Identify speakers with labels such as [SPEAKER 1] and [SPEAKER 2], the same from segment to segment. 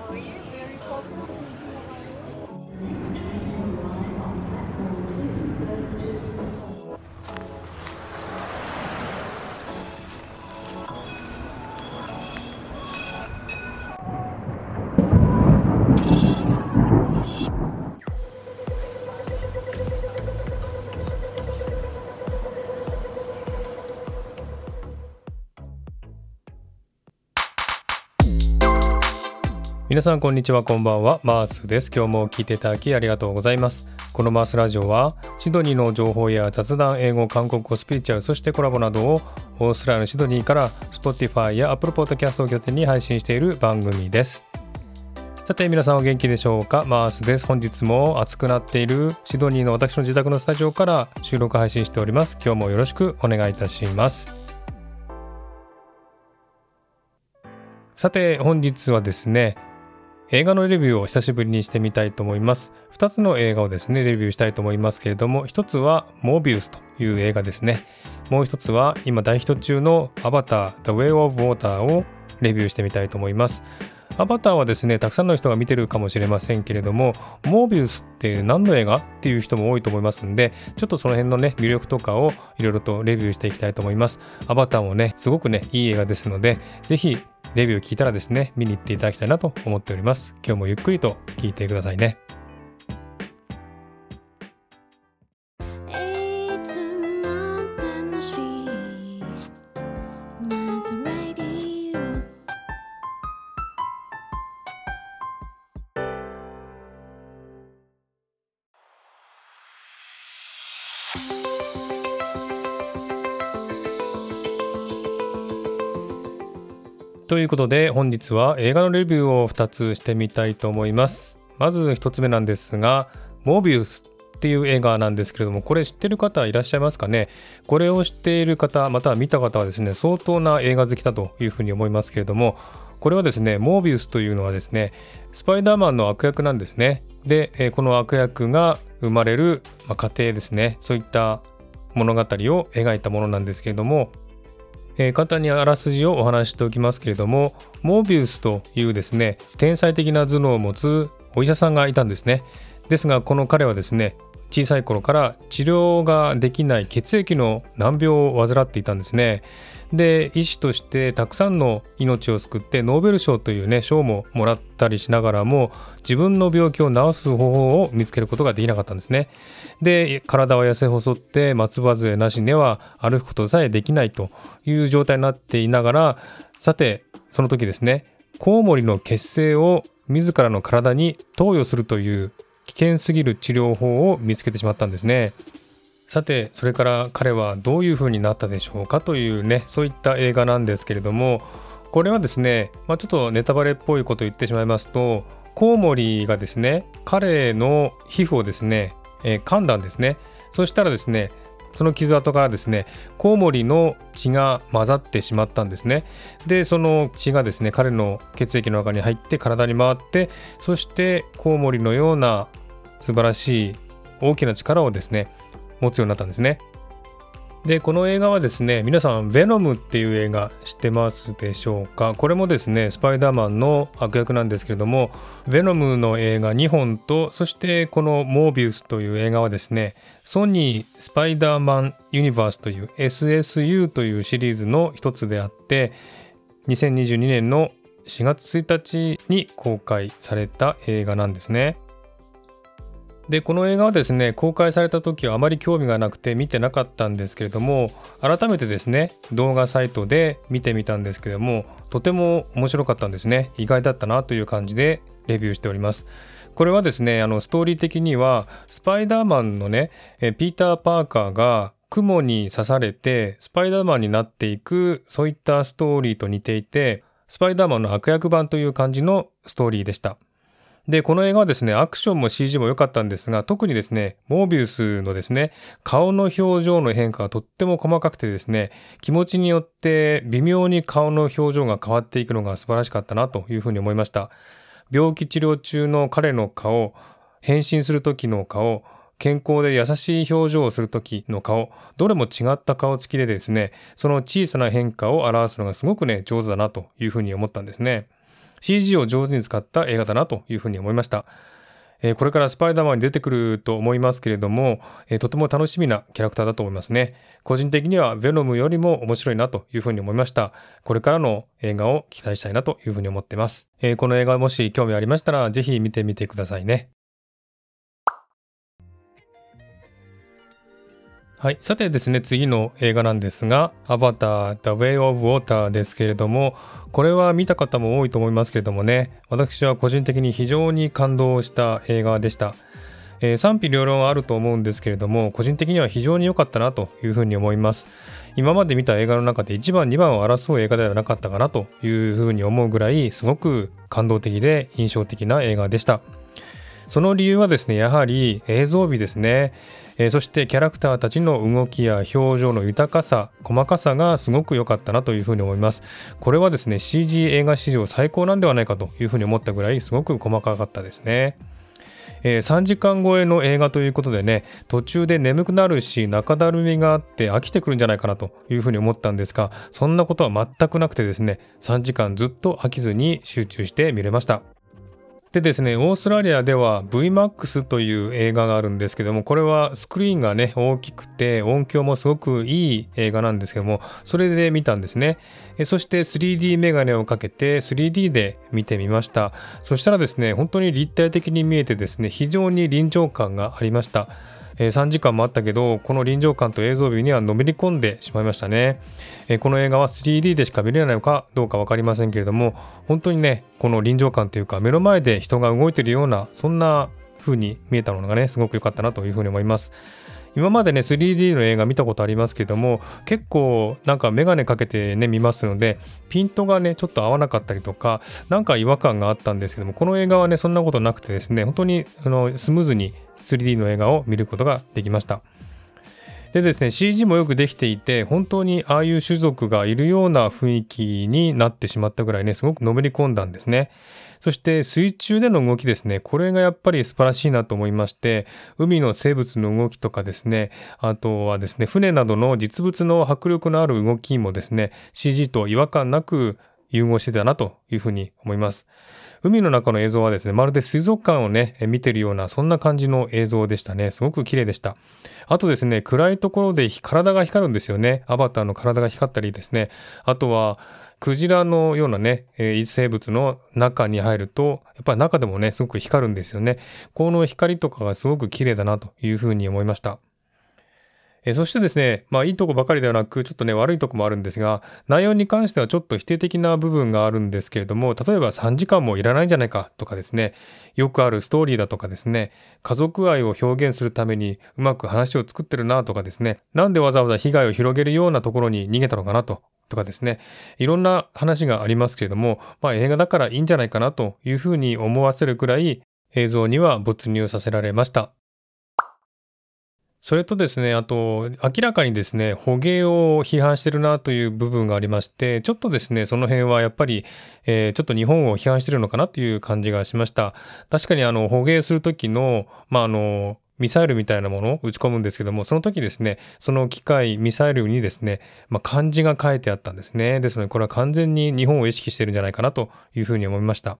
[SPEAKER 1] Oh, you're very focused.
[SPEAKER 2] 皆さんこんにちはこんばんは。マースです。今日も聞いていただきありがとうございます。このマースラジオはシドニーの情報や雑談英語韓国語スピリチュアルそしてコラボなどをオーストラリアのシドニーから Spotify や Apple Podcast を拠点に配信している番組です。さて皆さんお元気でしょうか？マースです。本日も暑くなっているシドニーの私の自宅のスタジオから収録配信しております。今日もよろしくお願いいたします。さて本日はですね映画のレビューを久しぶりにしてみたいと思います。2つの映画をですね、レビューしたいと思いますけれども、1つはモービウスという映画ですね。もう1つは今大ヒット中のアバター The Way of Water をレビューしてみたいと思います。アバターはですね、たくさんの人が見てるかもしれませんけれども、モービウスって何の映画っていう人も多いと思いますんで、ちょっとその辺のね、魅力とかをいろいろとレビューしていきたいと思います。アバターもね、すごくね、いい映画ですので、ぜひレビュー聞いたらですね、見に行っていただきたいなと思っております。今日もゆっくりと聞いてくださいね。ということで本日は映画のレビューを2つしてみたいと思います。まず1つ目なんですが、モービウスっていう映画なんですけれども、これ知ってる方いらっしゃいますかね？これを知っている方、または見た方はですね、相当な映画好きだというふうに思いますけれども、これはですね、モービウスというのはですね、スパイダーマンの悪役なんですね。で、この悪役が生まれる過程ですね、そういった物語を描いたものなんですけれども、えー、簡単にあらすじをお話しておきますけれどもモービウスというですね天才的な頭脳を持つお医者さんがいたんですね。ですがこの彼はですね小さい頃から治療ができない血液の難病を患っていたんですね。で医師としてたくさんの命を救ってノーベル賞というね賞ももらったりしながらも自分の病気を治す方法を見つけることができなかったんですね。で体は痩せ細って松葉杖なしでは歩くことさえできないという状態になっていながらさてその時ですねコウモリの血清を自らの体に投与するという危険すぎる治療法を見つけてしまったんですね。さてそれから彼はどういう風になったでしょうかというねそういった映画なんですけれどもこれはですね、まあ、ちょっとネタバレっぽいこと言ってしまいますとコウモリがですね彼の皮膚をですね、えー、噛んだんですねそしたらですねその傷跡からですねコウモリの血が混ざってしまったんですねでその血がですね彼の血液の中に入って体に回ってそしてコウモリのような素晴らしい大きな力をですね持つようになったんですね。で、この映画はですね、皆さん、ヴェノムっていう映画知ってますでしょうか？これもですね、スパイダーマンの悪役なんですけれども、ヴェノムの映画2本と、そしてこのモービウスという映画はですね、ソニースパイダーマンユニバースという SSU というシリーズの一つであって、2022年の4月1日に公開された映画なんですね。でこの映画はですね公開された時はあまり興味がなくて見てなかったんですけれども改めてですね動画サイトで見てみたんですけれどもとても面白かったんですね。意外だったなという感じでレビューしております。これはですねあのストーリー的にはスパイダーマンのねピーター・パーカーが雲に刺されてスパイダーマンになっていくそういったストーリーと似ていてスパイダーマンの悪役版という感じのストーリーでした。で、この映画はですね、アクションも CG も良かったんですが、特にですね、モービウスのですね、顔の表情の変化がとっても細かくてですね、気持ちによって微妙に顔の表情が変わっていくのが素晴らしかったなというふうに思いました。病気治療中の彼の顔、変身する時の顔、健康で優しい表情をする時の顔、どれも違った顔つきでですね、その小さな変化を表すのがすごくね、上手だなというふうに思ったんですね。CG を上手に使った映画だなというふうに思いました。えー、これからスパイダーマンに出てくると思いますけれども、えー、とても楽しみなキャラクターだと思いますね。個人的にはヴェノムよりも面白いなというふうに思いました。これからの映画を期待したいなというふうに思っています。えー、この映画もし興味ありましたら、ぜひ見てみてくださいね。はい。さてですね、次の映画なんですが、アバター、The Way of Water ですけれども、これは見た方も多いと思いますけれどもね、私は個人的に非常に感動した映画でした。えー、賛否両論あると思うんですけれども、個人的には非常に良かったなというふうに思います。今まで見た映画の中で1番、2番を争う映画ではなかったかなというふうに思うぐらい、すごく感動的で印象的な映画でした。その理由はですね、やはり映像美ですね。えー、そしてキャラクターたちの動きや表情の豊かさ細かさがすごく良かったなというふうに思います。これはですね CG 映画史上最高なんではないかというふうに思ったぐらいすごく細かかったですね。えー、3時間超えの映画ということでね途中で眠くなるし中だるみがあって飽きてくるんじゃないかなというふうに思ったんですがそんなことは全くなくてですね3時間ずっと飽きずに集中して見れました。でですね、オーストラリアでは VMAX という映画があるんですけども、これはスクリーンがね、大きくて音響もすごくいい映画なんですけども、それで見たんですね。そして 3D メガネをかけて 3D で見てみました。そしたらですね、本当に立体的に見えてですね、非常に臨場感がありました。えー、3時間もあったけどこの臨場感と映像美にはのめり込んでしまいましたね、えー、この映画は 3D でしか見れないのかどうか分かりませんけれども本当にねこの臨場感というか目の前で人が動いてるようなそんな風に見えたのがねすごく良かったなというふうに思います。今までね 3D の映画見たことありますけども結構なんかメガネかけてね見ますのでピントがねちょっと合わなかったりとかなんか違和感があったんですけどもこの映画はねそんなことなくてですね本当にあのスムーズに 3D の映画を見ることができました。でですね CG もよくできていて本当にああいう種族がいるような雰囲気になってしまったぐらいねすごくのめり込んだんですねそして水中での動きですねこれがやっぱり素晴らしいなと思いまして海の生物の動きとかですねあとはですね船などの実物の迫力のある動きもですね CG と違和感なく融合してたなというふうに思います海の中の映像はですね、まるで水族館をね、見てるような、そんな感じの映像でしたね。すごく綺麗でした。あとですね、暗いところで体が光るんですよね。アバターの体が光ったりですね。あとは、クジラのようなね、異生物の中に入ると、やっぱり中でもね、すごく光るんですよね。この光とかがすごく綺麗だなというふうに思いました。えそしてですね、まあいいとこばかりではなく、ちょっとね、悪いとこもあるんですが、内容に関してはちょっと否定的な部分があるんですけれども、例えば3時間もいらないんじゃないかとかですね、よくあるストーリーだとかですね、家族愛を表現するためにうまく話を作ってるなとかですね、なんでわざわざ被害を広げるようなところに逃げたのかなととかですね、いろんな話がありますけれども、まあ映画だからいいんじゃないかなというふうに思わせるくらい映像には没入させられました。それとですね、あと、明らかにですね、捕鯨を批判してるなという部分がありまして、ちょっとですね、その辺はやっぱり、えー、ちょっと日本を批判してるのかなという感じがしました。確かにあの、捕鯨するときの、まあ、あの、ミサイルみたいなものを撃ち込むんですけども、その時ですね、その機械、ミサイルにですね、まあ、漢字が書いてあったんですね。ですので、これは完全に日本を意識してるんじゃないかなというふうに思いました。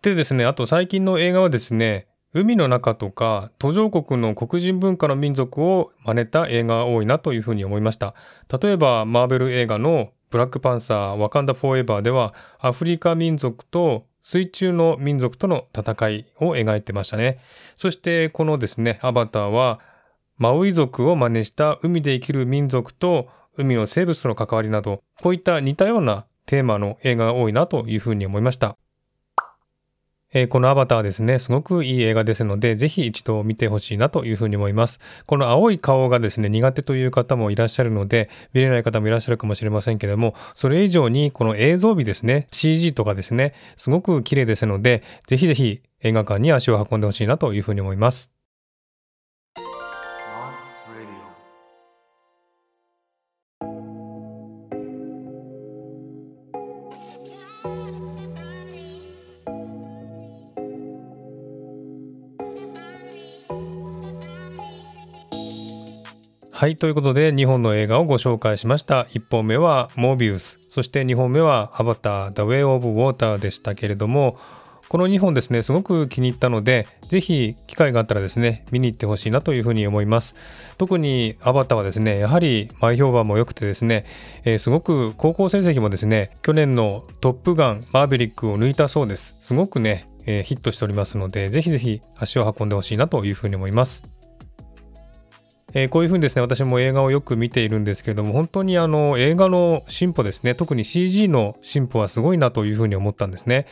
[SPEAKER 2] でですね、あと最近の映画はですね、海の中とか途上国の黒人文化の民族を真似た映画が多いなというふうに思いました。例えばマーベル映画のブラックパンサーワカンダフォーエバーではアフリカ民族と水中の民族との戦いを描いてましたね。そしてこのですね、アバターはマウイ族を真似した海で生きる民族と海の生物との関わりなど、こういった似たようなテーマの映画が多いなというふうに思いました。えー、このアバターですね、すごくいい映画ですので、ぜひ一度見てほしいなというふうに思います。この青い顔がですね、苦手という方もいらっしゃるので、見れない方もいらっしゃるかもしれませんけれども、それ以上にこの映像美ですね、CG とかですね、すごく綺麗ですので、ぜひぜひ映画館に足を運んでほしいなというふうに思います。はい。ということで、2本の映画をご紹介しました。1本目は、モービウス。そして2本目は、アバター、The Way of Water でしたけれども、この2本ですね、すごく気に入ったので、ぜひ機会があったらですね、見に行ってほしいなというふうに思います。特にアバターはですね、やはり前評判も良くてですね、えー、すごく高校成績もですね、去年のトップガン、マーベリックを抜いたそうです。すごくね、えー、ヒットしておりますので、ぜひぜひ足を運んでほしいなというふうに思います。えー、こういうふうにですね、私も映画をよく見ているんですけれども、本当にあの映画の進歩ですね、特に CG の進歩はすごいなというふうに思ったんですね。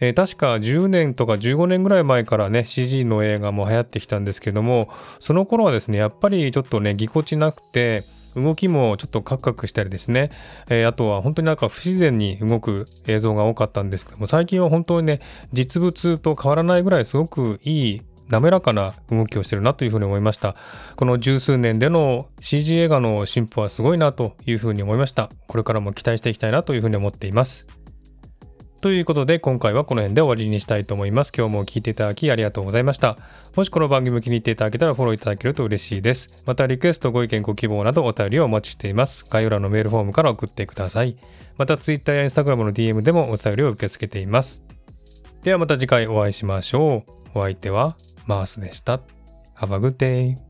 [SPEAKER 2] えー、確か10年とか15年ぐらい前からね CG の映画も流行ってきたんですけどもその頃はですねやっぱりちょっとねぎこちなくて動きもちょっとカクカクしたりですね、えー、あとは本当になんか不自然に動く映像が多かったんですけども最近は本当にね実物と変わらないぐらいすごくいい滑らかな動きをしてるなというふうに思いました。この十数年での CG 映画の進歩はすごいなというふうに思いました。これからも期待していきたいなというふうに思っています。ということで今回はこの辺で終わりにしたいと思います。今日も聴いていただきありがとうございました。もしこの番組を気に入っていただけたらフォローいただけると嬉しいです。またリクエスト、ご意見、ご希望などお便りをお待ちしています。概要欄のメールフォームから送ってください。また Twitter や Instagram の DM でもお便りを受け付けています。ではまた次回お会いしましょう。お相手はマースでした。Have a good day.